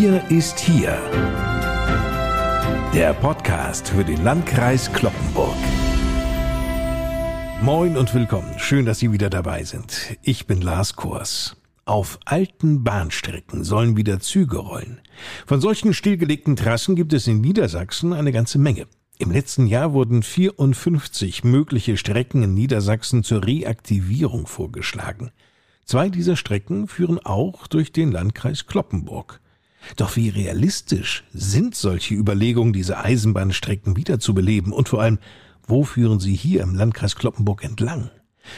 Wir ist hier. Der Podcast für den Landkreis Kloppenburg. Moin und willkommen. Schön, dass Sie wieder dabei sind. Ich bin Lars Kurs. Auf alten Bahnstrecken sollen wieder Züge rollen. Von solchen stillgelegten Trassen gibt es in Niedersachsen eine ganze Menge. Im letzten Jahr wurden 54 mögliche Strecken in Niedersachsen zur Reaktivierung vorgeschlagen. Zwei dieser Strecken führen auch durch den Landkreis Kloppenburg. Doch wie realistisch sind solche Überlegungen, diese Eisenbahnstrecken wiederzubeleben und vor allem, wo führen sie hier im Landkreis Kloppenburg entlang?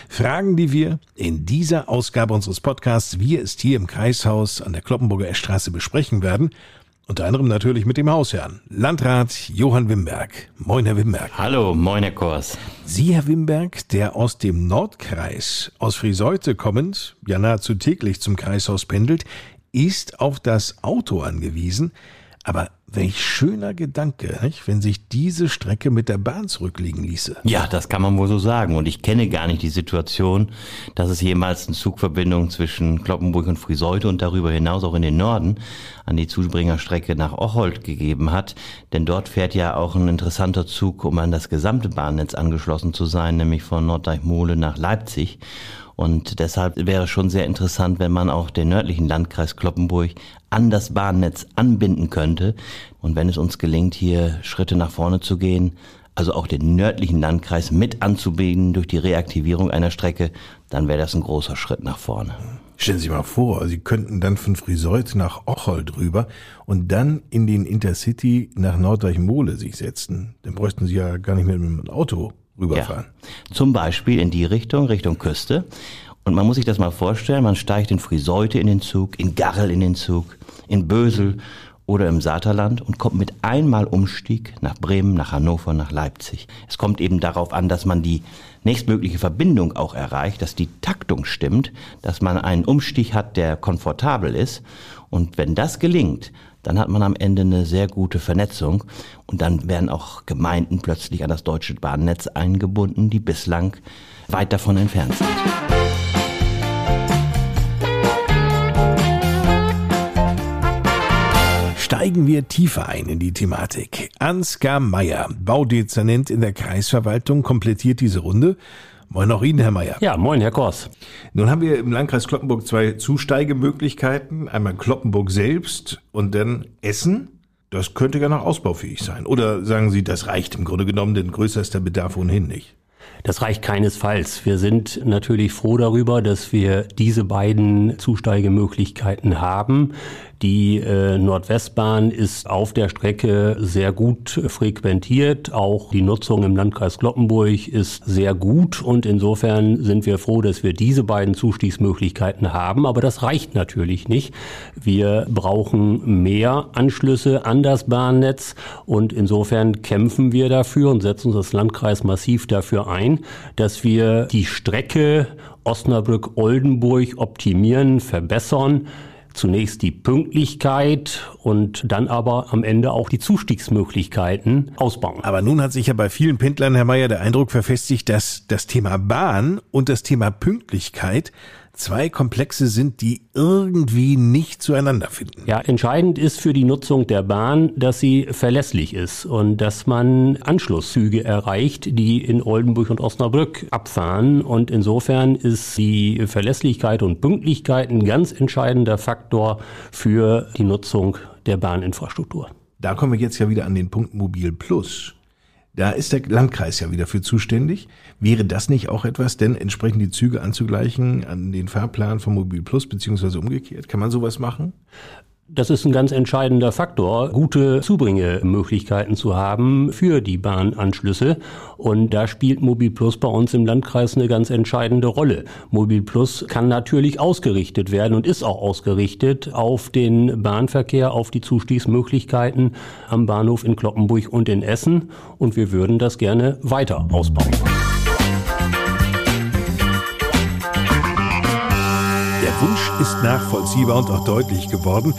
Fragen, die wir in dieser Ausgabe unseres Podcasts Wir ist hier im Kreishaus an der Kloppenburger Eschstraße besprechen werden. Unter anderem natürlich mit dem Hausherrn, Landrat Johann Wimberg. Moin, Herr Wimberg. Hallo, moin, Herr Kors. Sie, Herr Wimberg, der aus dem Nordkreis, aus Frieseute kommend, ja nahezu täglich zum Kreishaus pendelt, ist auf das Auto angewiesen. Aber welch schöner Gedanke, nicht? wenn sich diese Strecke mit der Bahn zurücklegen ließe. Ja, das kann man wohl so sagen. Und ich kenne gar nicht die Situation, dass es jemals eine Zugverbindung zwischen Kloppenburg und Friseute und darüber hinaus auch in den Norden an die Zubringerstrecke nach Ocholt gegeben hat. Denn dort fährt ja auch ein interessanter Zug, um an das gesamte Bahnnetz angeschlossen zu sein, nämlich von Norddeichmole nach Leipzig. Und deshalb wäre es schon sehr interessant, wenn man auch den nördlichen Landkreis Kloppenburg an das Bahnnetz anbinden könnte. Und wenn es uns gelingt, hier Schritte nach vorne zu gehen, also auch den nördlichen Landkreis mit anzubinden durch die Reaktivierung einer Strecke, dann wäre das ein großer Schritt nach vorne. Stellen Sie sich mal vor, Sie könnten dann von Friseut nach Ochold rüber und dann in den Intercity nach Norddeich-Mole sich setzen. Dann bräuchten Sie ja gar nicht mehr mit dem Auto rüberfahren. Ja. Zum Beispiel in die Richtung, Richtung Küste. Und man muss sich das mal vorstellen, man steigt in Friseute in den Zug, in Garrel in den Zug, in Bösel oder im Saterland und kommt mit einmal Umstieg nach Bremen, nach Hannover, nach Leipzig. Es kommt eben darauf an, dass man die nächstmögliche Verbindung auch erreicht, dass die Taktung stimmt, dass man einen Umstieg hat, der komfortabel ist. Und wenn das gelingt, dann hat man am Ende eine sehr gute Vernetzung und dann werden auch Gemeinden plötzlich an das deutsche Bahnnetz eingebunden, die bislang weit davon entfernt sind. Steigen wir tiefer ein in die Thematik. Ansgar Meyer, Baudezernent in der Kreisverwaltung, komplettiert diese Runde. Moin auch Ihnen, Herr Mayer. Ja, moin, Herr Kors. Nun haben wir im Landkreis Kloppenburg zwei Zusteigemöglichkeiten. Einmal Kloppenburg selbst und dann Essen. Das könnte ja noch ausbaufähig sein. Oder sagen Sie, das reicht im Grunde genommen, denn größer ist der Bedarf ohnehin nicht. Das reicht keinesfalls. Wir sind natürlich froh darüber, dass wir diese beiden Zusteigemöglichkeiten haben. Die äh, Nordwestbahn ist auf der Strecke sehr gut frequentiert. Auch die Nutzung im Landkreis Kloppenburg ist sehr gut und insofern sind wir froh, dass wir diese beiden Zustiegsmöglichkeiten haben. Aber das reicht natürlich nicht. Wir brauchen mehr Anschlüsse an das Bahnnetz und insofern kämpfen wir dafür und setzen uns als Landkreis massiv dafür ein, dass wir die Strecke Osnabrück-Oldenburg optimieren, verbessern zunächst die Pünktlichkeit und dann aber am Ende auch die Zustiegsmöglichkeiten ausbauen. Aber nun hat sich ja bei vielen Pendlern, Herr Mayer, der Eindruck verfestigt, dass das Thema Bahn und das Thema Pünktlichkeit zwei Komplexe sind, die irgendwie nicht zueinander finden. Ja, entscheidend ist für die Nutzung der Bahn, dass sie verlässlich ist und dass man Anschlusszüge erreicht, die in Oldenburg und Osnabrück abfahren. Und insofern ist die Verlässlichkeit und Pünktlichkeit ein ganz entscheidender Faktor für die Nutzung der Bahninfrastruktur. Da kommen wir jetzt ja wieder an den Punkt Mobil Plus. Da ist der Landkreis ja wieder für zuständig. Wäre das nicht auch etwas, denn entsprechend die Züge anzugleichen an den Fahrplan von Mobil Plus, beziehungsweise umgekehrt? Kann man sowas machen? Das ist ein ganz entscheidender Faktor, gute Zubringemöglichkeiten zu haben für die Bahnanschlüsse. Und da spielt Mobil Plus bei uns im Landkreis eine ganz entscheidende Rolle. Mobil Plus kann natürlich ausgerichtet werden und ist auch ausgerichtet auf den Bahnverkehr, auf die Zustiegsmöglichkeiten am Bahnhof in Kloppenburg und in Essen. Und wir würden das gerne weiter ausbauen. Der Wunsch ist nachvollziehbar und auch deutlich geworden.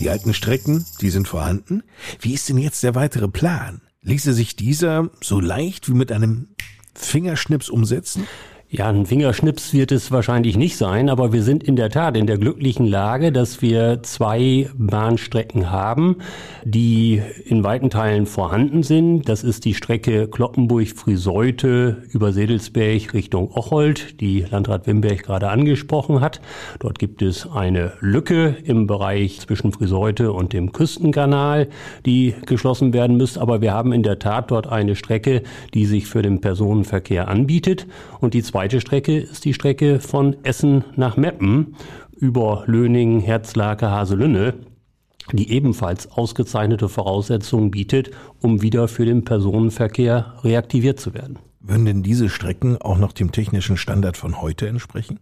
Die alten Strecken, die sind vorhanden. Wie ist denn jetzt der weitere Plan? Ließe sich dieser so leicht wie mit einem Fingerschnips umsetzen? Ja, ein Fingerschnips wird es wahrscheinlich nicht sein, aber wir sind in der Tat in der glücklichen Lage, dass wir zwei Bahnstrecken haben, die in weiten Teilen vorhanden sind. Das ist die Strecke Kloppenburg-Frieseute über Sedelsberg Richtung Ocholt, die Landrat Wimberg gerade angesprochen hat. Dort gibt es eine Lücke im Bereich zwischen Frieseute und dem Küstenkanal, die geschlossen werden müsste. Aber wir haben in der Tat dort eine Strecke, die sich für den Personenverkehr anbietet. Und die zweite Strecke ist die Strecke von Essen nach Meppen über Löning, Herzlake, Haselünne die ebenfalls ausgezeichnete Voraussetzungen bietet, um wieder für den Personenverkehr reaktiviert zu werden. Würden denn diese Strecken auch noch dem technischen Standard von heute entsprechen?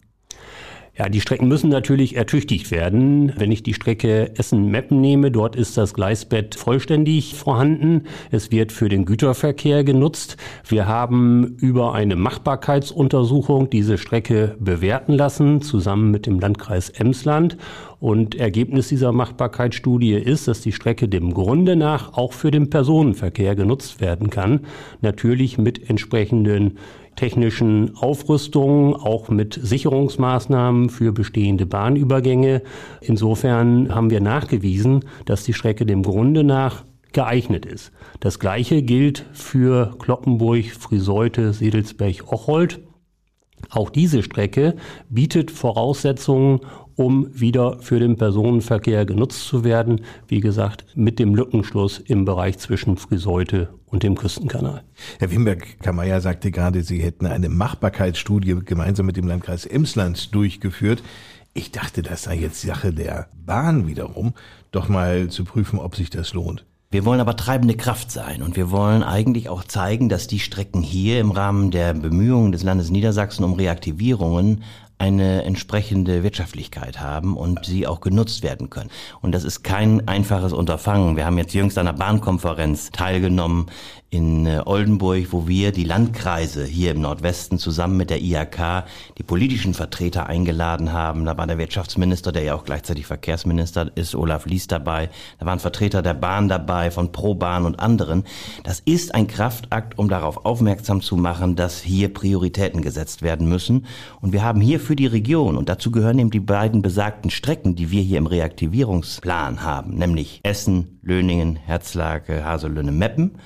Ja, die Strecken müssen natürlich ertüchtigt werden. Wenn ich die Strecke Essen-Meppen nehme, dort ist das Gleisbett vollständig vorhanden. Es wird für den Güterverkehr genutzt. Wir haben über eine Machbarkeitsuntersuchung diese Strecke bewerten lassen, zusammen mit dem Landkreis Emsland. Und Ergebnis dieser Machbarkeitsstudie ist, dass die Strecke dem Grunde nach auch für den Personenverkehr genutzt werden kann. Natürlich mit entsprechenden technischen Aufrüstungen, auch mit Sicherungsmaßnahmen für bestehende Bahnübergänge. Insofern haben wir nachgewiesen, dass die Strecke dem Grunde nach geeignet ist. Das gleiche gilt für Kloppenburg, Friseute, Sedelsberg, Ocholt. Auch diese Strecke bietet Voraussetzungen, um wieder für den Personenverkehr genutzt zu werden. Wie gesagt, mit dem Lückenschluss im Bereich zwischen Friseute und dem Küstenkanal. Herr Wimberg-Kammeyer sagte gerade, Sie hätten eine Machbarkeitsstudie gemeinsam mit dem Landkreis Emsland durchgeführt. Ich dachte, das sei jetzt Sache der Bahn wiederum, doch mal zu prüfen, ob sich das lohnt. Wir wollen aber treibende Kraft sein und wir wollen eigentlich auch zeigen, dass die Strecken hier im Rahmen der Bemühungen des Landes Niedersachsen um Reaktivierungen eine entsprechende Wirtschaftlichkeit haben und sie auch genutzt werden können. Und das ist kein einfaches Unterfangen. Wir haben jetzt jüngst an einer Bahnkonferenz teilgenommen in äh, Oldenburg, wo wir die Landkreise hier im Nordwesten zusammen mit der IHK die politischen Vertreter eingeladen haben. Da war der Wirtschaftsminister, der ja auch gleichzeitig Verkehrsminister ist, Olaf Lies dabei. Da waren Vertreter der Bahn dabei, von ProBahn und anderen. Das ist ein Kraftakt, um darauf aufmerksam zu machen, dass hier Prioritäten gesetzt werden müssen. Und wir haben hier für die Region, und dazu gehören eben die beiden besagten Strecken, die wir hier im Reaktivierungsplan haben, nämlich Essen, Löningen, Herzlake, Haselünne, Meppen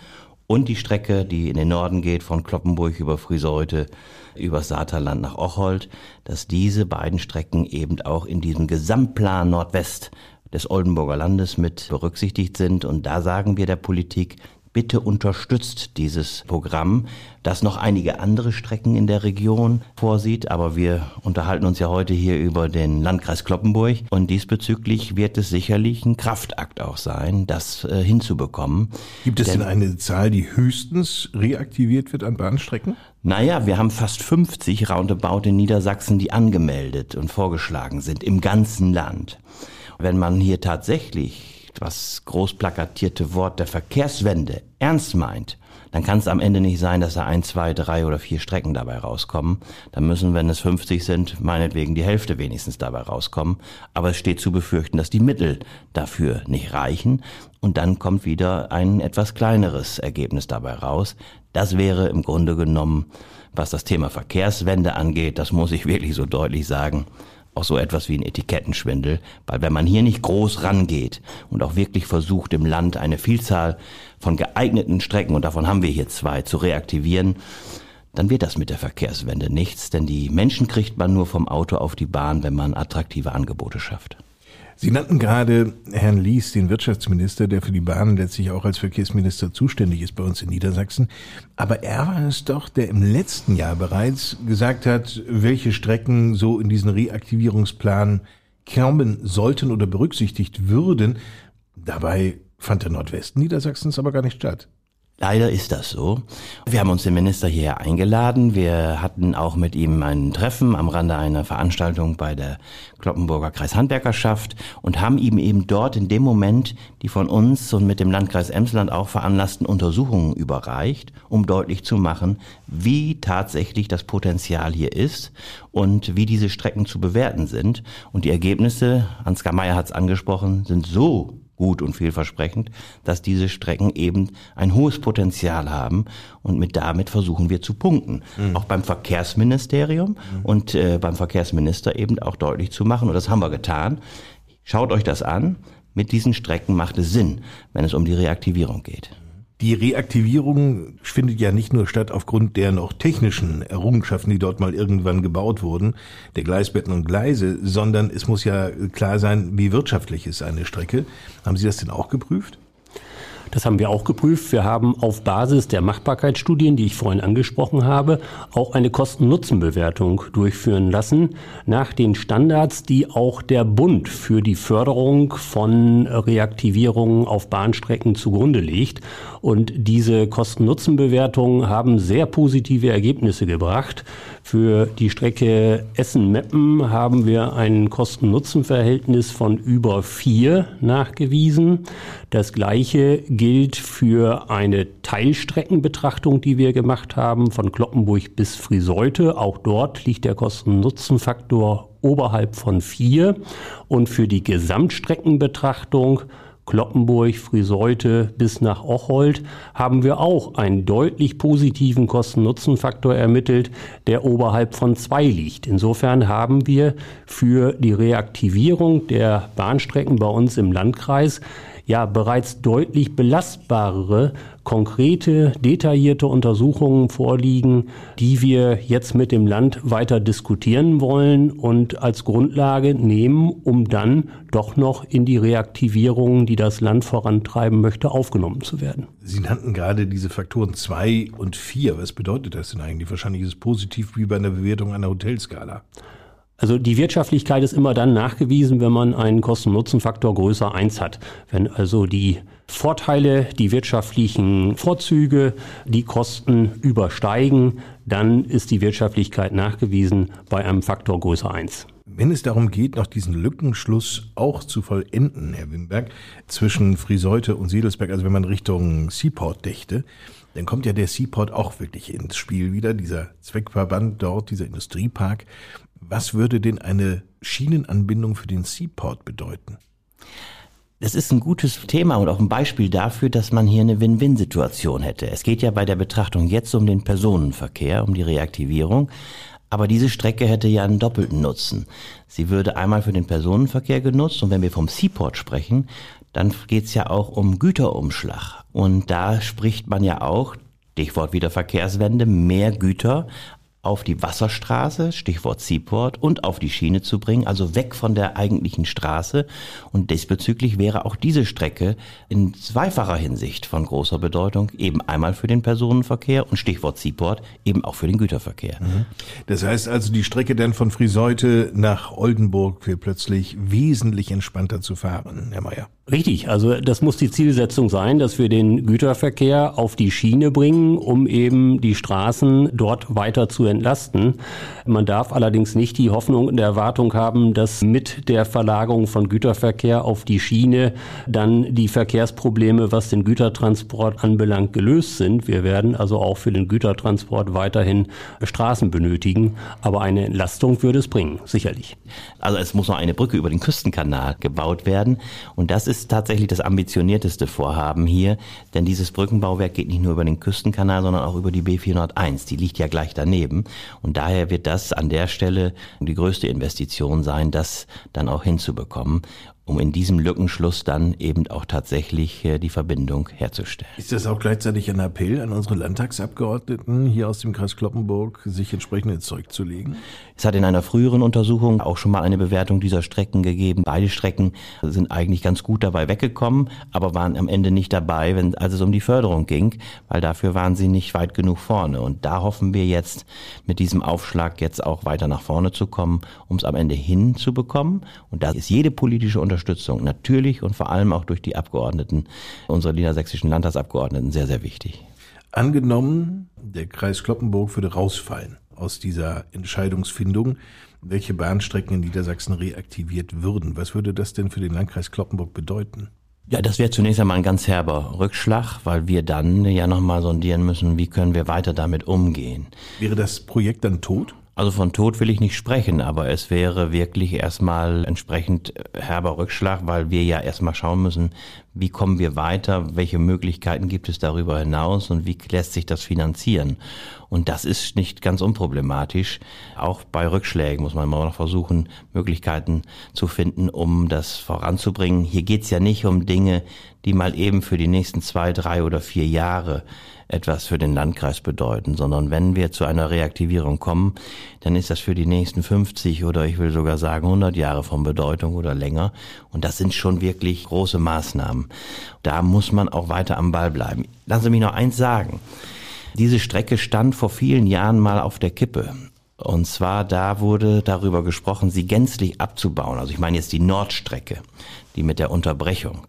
und die Strecke, die in den Norden geht, von Kloppenburg über Frieseute über Saterland nach Ocholt, dass diese beiden Strecken eben auch in diesem Gesamtplan Nordwest des Oldenburger Landes mit berücksichtigt sind. Und da sagen wir der Politik, bitte unterstützt dieses Programm, das noch einige andere Strecken in der Region vorsieht. Aber wir unterhalten uns ja heute hier über den Landkreis Kloppenburg und diesbezüglich wird es sicherlich ein Kraftakt auch sein, das äh, hinzubekommen. Gibt es denn, denn eine Zahl, die höchstens reaktiviert wird an Bahnstrecken? Naja, wir haben fast 50 Roundabout in Niedersachsen, die angemeldet und vorgeschlagen sind im ganzen Land. Wenn man hier tatsächlich das groß plakatierte Wort der Verkehrswende ernst meint, dann kann es am Ende nicht sein, dass da ein, zwei, drei oder vier Strecken dabei rauskommen. Dann müssen, wenn es 50 sind, meinetwegen die Hälfte wenigstens dabei rauskommen. Aber es steht zu befürchten, dass die Mittel dafür nicht reichen. Und dann kommt wieder ein etwas kleineres Ergebnis dabei raus. Das wäre im Grunde genommen, was das Thema Verkehrswende angeht, das muss ich wirklich so deutlich sagen, auch so etwas wie ein Etikettenschwindel, weil wenn man hier nicht groß rangeht und auch wirklich versucht, im Land eine Vielzahl von geeigneten Strecken, und davon haben wir hier zwei, zu reaktivieren, dann wird das mit der Verkehrswende nichts, denn die Menschen kriegt man nur vom Auto auf die Bahn, wenn man attraktive Angebote schafft. Sie nannten gerade Herrn Lies, den Wirtschaftsminister, der für die Bahnen letztlich auch als Verkehrsminister zuständig ist bei uns in Niedersachsen. Aber er war es doch, der im letzten Jahr bereits gesagt hat, welche Strecken so in diesen Reaktivierungsplan kommen sollten oder berücksichtigt würden. Dabei fand der Nordwesten Niedersachsens aber gar nicht statt. Leider ist das so. Wir haben uns den Minister hierher eingeladen. Wir hatten auch mit ihm ein Treffen am Rande einer Veranstaltung bei der Kloppenburger Kreishandwerkerschaft und haben ihm eben dort in dem Moment die von uns und mit dem Landkreis Emsland auch veranlassten Untersuchungen überreicht, um deutlich zu machen, wie tatsächlich das Potenzial hier ist und wie diese Strecken zu bewerten sind. Und die Ergebnisse, Ansgar Meyer hat es angesprochen, sind so gut und vielversprechend, dass diese Strecken eben ein hohes Potenzial haben und mit damit versuchen wir zu punkten. Mhm. Auch beim Verkehrsministerium mhm. und äh, beim Verkehrsminister eben auch deutlich zu machen und das haben wir getan. Schaut euch das an. Mit diesen Strecken macht es Sinn, wenn es um die Reaktivierung geht. Die Reaktivierung findet ja nicht nur statt aufgrund der noch technischen Errungenschaften, die dort mal irgendwann gebaut wurden, der Gleisbetten und Gleise, sondern es muss ja klar sein, wie wirtschaftlich ist eine Strecke. Haben Sie das denn auch geprüft? Das haben wir auch geprüft. Wir haben auf Basis der Machbarkeitsstudien, die ich vorhin angesprochen habe, auch eine Kosten-Nutzen-Bewertung durchführen lassen nach den Standards, die auch der Bund für die Förderung von Reaktivierungen auf Bahnstrecken zugrunde legt. Und diese Kosten-Nutzen-Bewertungen haben sehr positive Ergebnisse gebracht. Für die Strecke Essen-Meppen haben wir ein Kosten-Nutzen-Verhältnis von über vier nachgewiesen. Das gleiche gilt für eine Teilstreckenbetrachtung, die wir gemacht haben, von Kloppenburg bis Friseute. Auch dort liegt der Kosten-Nutzen-Faktor oberhalb von vier. Und für die Gesamtstreckenbetrachtung Kloppenburg, Friseute bis nach Ocholt haben wir auch einen deutlich positiven Kosten-Nutzen-Faktor ermittelt, der oberhalb von zwei liegt. Insofern haben wir für die Reaktivierung der Bahnstrecken bei uns im Landkreis ja bereits deutlich belastbarere, konkrete, detaillierte Untersuchungen vorliegen, die wir jetzt mit dem Land weiter diskutieren wollen und als Grundlage nehmen, um dann doch noch in die Reaktivierungen, die das Land vorantreiben möchte, aufgenommen zu werden. Sie nannten gerade diese Faktoren zwei und vier. Was bedeutet das denn eigentlich? Wahrscheinlich ist es positiv wie bei einer Bewertung einer Hotelskala. Also die Wirtschaftlichkeit ist immer dann nachgewiesen, wenn man einen Kosten-Nutzen-Faktor größer eins hat. Wenn also die Vorteile, die wirtschaftlichen Vorzüge, die Kosten übersteigen, dann ist die Wirtschaftlichkeit nachgewiesen bei einem Faktor größer eins. Wenn es darum geht, noch diesen Lückenschluss auch zu vollenden, Herr Wimberg, zwischen Friseute und Siedelsberg, also wenn man Richtung Seaport dächte, dann kommt ja der Seaport auch wirklich ins Spiel wieder, dieser Zweckverband dort, dieser Industriepark. Was würde denn eine Schienenanbindung für den Seaport bedeuten? Das ist ein gutes Thema und auch ein Beispiel dafür, dass man hier eine Win-Win-Situation hätte. Es geht ja bei der Betrachtung jetzt um den Personenverkehr, um die Reaktivierung. Aber diese Strecke hätte ja einen doppelten Nutzen. Sie würde einmal für den Personenverkehr genutzt und wenn wir vom Seaport sprechen, dann geht es ja auch um Güterumschlag. Und da spricht man ja auch, Stichwort wieder Verkehrswende, mehr Güter auf die Wasserstraße, Stichwort Seaport, und auf die Schiene zu bringen, also weg von der eigentlichen Straße. Und diesbezüglich wäre auch diese Strecke in zweifacher Hinsicht von großer Bedeutung, eben einmal für den Personenverkehr und Stichwort Seaport, eben auch für den Güterverkehr. Mhm. Das heißt also, die Strecke dann von Friseute nach Oldenburg wird plötzlich wesentlich entspannter zu fahren, Herr Mayer. Richtig, also das muss die Zielsetzung sein, dass wir den Güterverkehr auf die Schiene bringen, um eben die Straßen dort weiter zu entlasten. Man darf allerdings nicht die Hoffnung und Erwartung haben, dass mit der Verlagerung von Güterverkehr auf die Schiene dann die Verkehrsprobleme, was den Gütertransport anbelangt, gelöst sind. Wir werden also auch für den Gütertransport weiterhin Straßen benötigen, aber eine Entlastung würde es bringen, sicherlich. Also es muss noch eine Brücke über den Küstenkanal gebaut werden und das ist ist tatsächlich das ambitionierteste Vorhaben hier, denn dieses Brückenbauwerk geht nicht nur über den Küstenkanal, sondern auch über die B401. Die liegt ja gleich daneben. Und daher wird das an der Stelle die größte Investition sein, das dann auch hinzubekommen um in diesem Lückenschluss dann eben auch tatsächlich äh, die Verbindung herzustellen. Ist das auch gleichzeitig ein Appell an unsere Landtagsabgeordneten hier aus dem Kreis Kloppenburg, sich entsprechend ins Zeug zu legen? Es hat in einer früheren Untersuchung auch schon mal eine Bewertung dieser Strecken gegeben. Beide Strecken sind eigentlich ganz gut dabei weggekommen, aber waren am Ende nicht dabei, wenn, als es um die Förderung ging, weil dafür waren sie nicht weit genug vorne. Und da hoffen wir jetzt mit diesem Aufschlag jetzt auch weiter nach vorne zu kommen, um es am Ende hinzubekommen. Und da ist jede politische Untersuchung Unterstützung natürlich und vor allem auch durch die Abgeordneten, unsere niedersächsischen Landtagsabgeordneten, sehr, sehr wichtig. Angenommen, der Kreis Kloppenburg würde rausfallen aus dieser Entscheidungsfindung, welche Bahnstrecken in Niedersachsen reaktiviert würden. Was würde das denn für den Landkreis Kloppenburg bedeuten? Ja, das wäre zunächst einmal ein ganz herber Rückschlag, weil wir dann ja nochmal sondieren müssen, wie können wir weiter damit umgehen. Wäre das Projekt dann tot? Also von Tod will ich nicht sprechen, aber es wäre wirklich erstmal entsprechend herber Rückschlag, weil wir ja erstmal schauen müssen, wie kommen wir weiter, welche Möglichkeiten gibt es darüber hinaus und wie lässt sich das finanzieren. Und das ist nicht ganz unproblematisch. Auch bei Rückschlägen muss man immer noch versuchen, Möglichkeiten zu finden, um das voranzubringen. Hier geht's ja nicht um Dinge, die mal eben für die nächsten zwei, drei oder vier Jahre etwas für den Landkreis bedeuten, sondern wenn wir zu einer Reaktivierung kommen, dann ist das für die nächsten 50 oder ich will sogar sagen 100 Jahre von Bedeutung oder länger. Und das sind schon wirklich große Maßnahmen. Da muss man auch weiter am Ball bleiben. Lassen Sie mich noch eins sagen. Diese Strecke stand vor vielen Jahren mal auf der Kippe. Und zwar da wurde darüber gesprochen, sie gänzlich abzubauen. Also ich meine jetzt die Nordstrecke, die mit der Unterbrechung.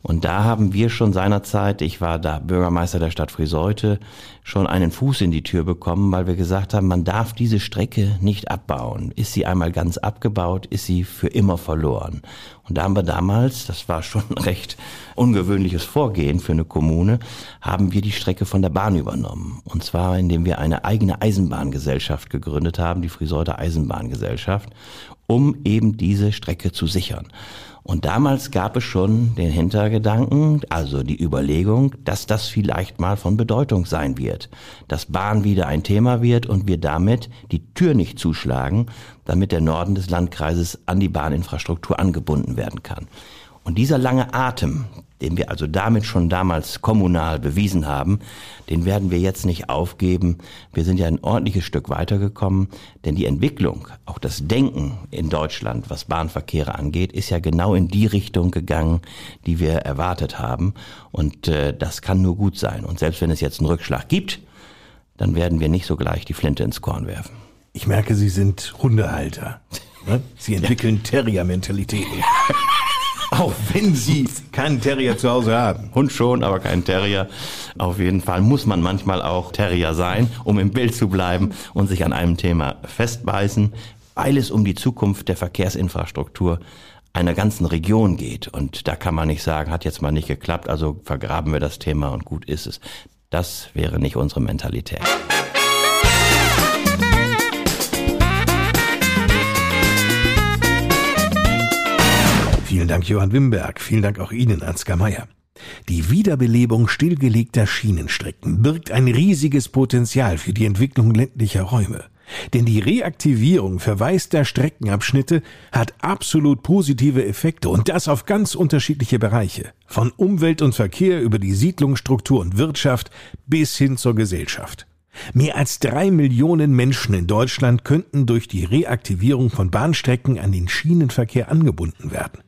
Und da haben wir schon seinerzeit, ich war da Bürgermeister der Stadt Friseute, schon einen Fuß in die Tür bekommen, weil wir gesagt haben, man darf diese Strecke nicht abbauen. Ist sie einmal ganz abgebaut, ist sie für immer verloren. Und da haben wir damals, das war schon recht ungewöhnliches Vorgehen für eine Kommune, haben wir die Strecke von der Bahn übernommen. Und zwar, indem wir eine eigene Eisenbahngesellschaft gegründet haben, die Friseute Eisenbahngesellschaft, um eben diese Strecke zu sichern. Und damals gab es schon den Hintergedanken, also die Überlegung, dass das vielleicht mal von Bedeutung sein wird, dass Bahn wieder ein Thema wird und wir damit die Tür nicht zuschlagen, damit der Norden des Landkreises an die Bahninfrastruktur angebunden werden kann. Und dieser lange Atem, den wir also damit schon damals kommunal bewiesen haben, den werden wir jetzt nicht aufgeben. Wir sind ja ein ordentliches Stück weitergekommen, denn die Entwicklung, auch das Denken in Deutschland, was Bahnverkehre angeht, ist ja genau in die Richtung gegangen, die wir erwartet haben. Und äh, das kann nur gut sein. Und selbst wenn es jetzt einen Rückschlag gibt, dann werden wir nicht so gleich die Flinte ins Korn werfen. Ich merke, Sie sind Hundehalter. Ne? Sie entwickeln Terrier-Mentalitäten. Auch wenn Sie keinen Terrier zu Hause haben. Hund schon, aber kein Terrier. Auf jeden Fall muss man manchmal auch Terrier sein, um im Bild zu bleiben und sich an einem Thema festbeißen, weil es um die Zukunft der Verkehrsinfrastruktur einer ganzen Region geht. Und da kann man nicht sagen, hat jetzt mal nicht geklappt, also vergraben wir das Thema und gut ist es. Das wäre nicht unsere Mentalität. Vielen Dank, Johann Wimberg. Vielen Dank auch Ihnen, Ansgar Mayer. Die Wiederbelebung stillgelegter Schienenstrecken birgt ein riesiges Potenzial für die Entwicklung ländlicher Räume. Denn die Reaktivierung verwaister Streckenabschnitte hat absolut positive Effekte und das auf ganz unterschiedliche Bereiche. Von Umwelt und Verkehr über die Siedlungsstruktur und Wirtschaft bis hin zur Gesellschaft. Mehr als drei Millionen Menschen in Deutschland könnten durch die Reaktivierung von Bahnstrecken an den Schienenverkehr angebunden werden.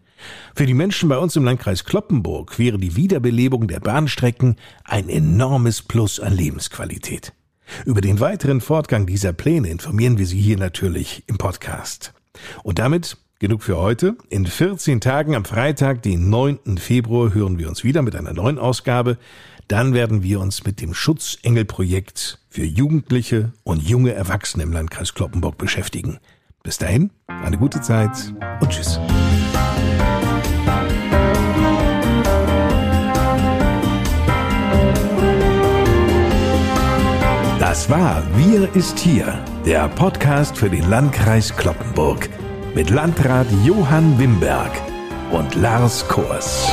Für die Menschen bei uns im Landkreis Kloppenburg wäre die Wiederbelebung der Bahnstrecken ein enormes Plus an Lebensqualität. Über den weiteren Fortgang dieser Pläne informieren wir Sie hier natürlich im Podcast. Und damit genug für heute. In 14 Tagen am Freitag, den 9. Februar, hören wir uns wieder mit einer neuen Ausgabe. Dann werden wir uns mit dem Schutzengelprojekt für Jugendliche und junge Erwachsene im Landkreis Kloppenburg beschäftigen. Bis dahin, eine gute Zeit und tschüss. Das war Wir ist hier, der Podcast für den Landkreis Kloppenburg mit Landrat Johann Wimberg und Lars Kors.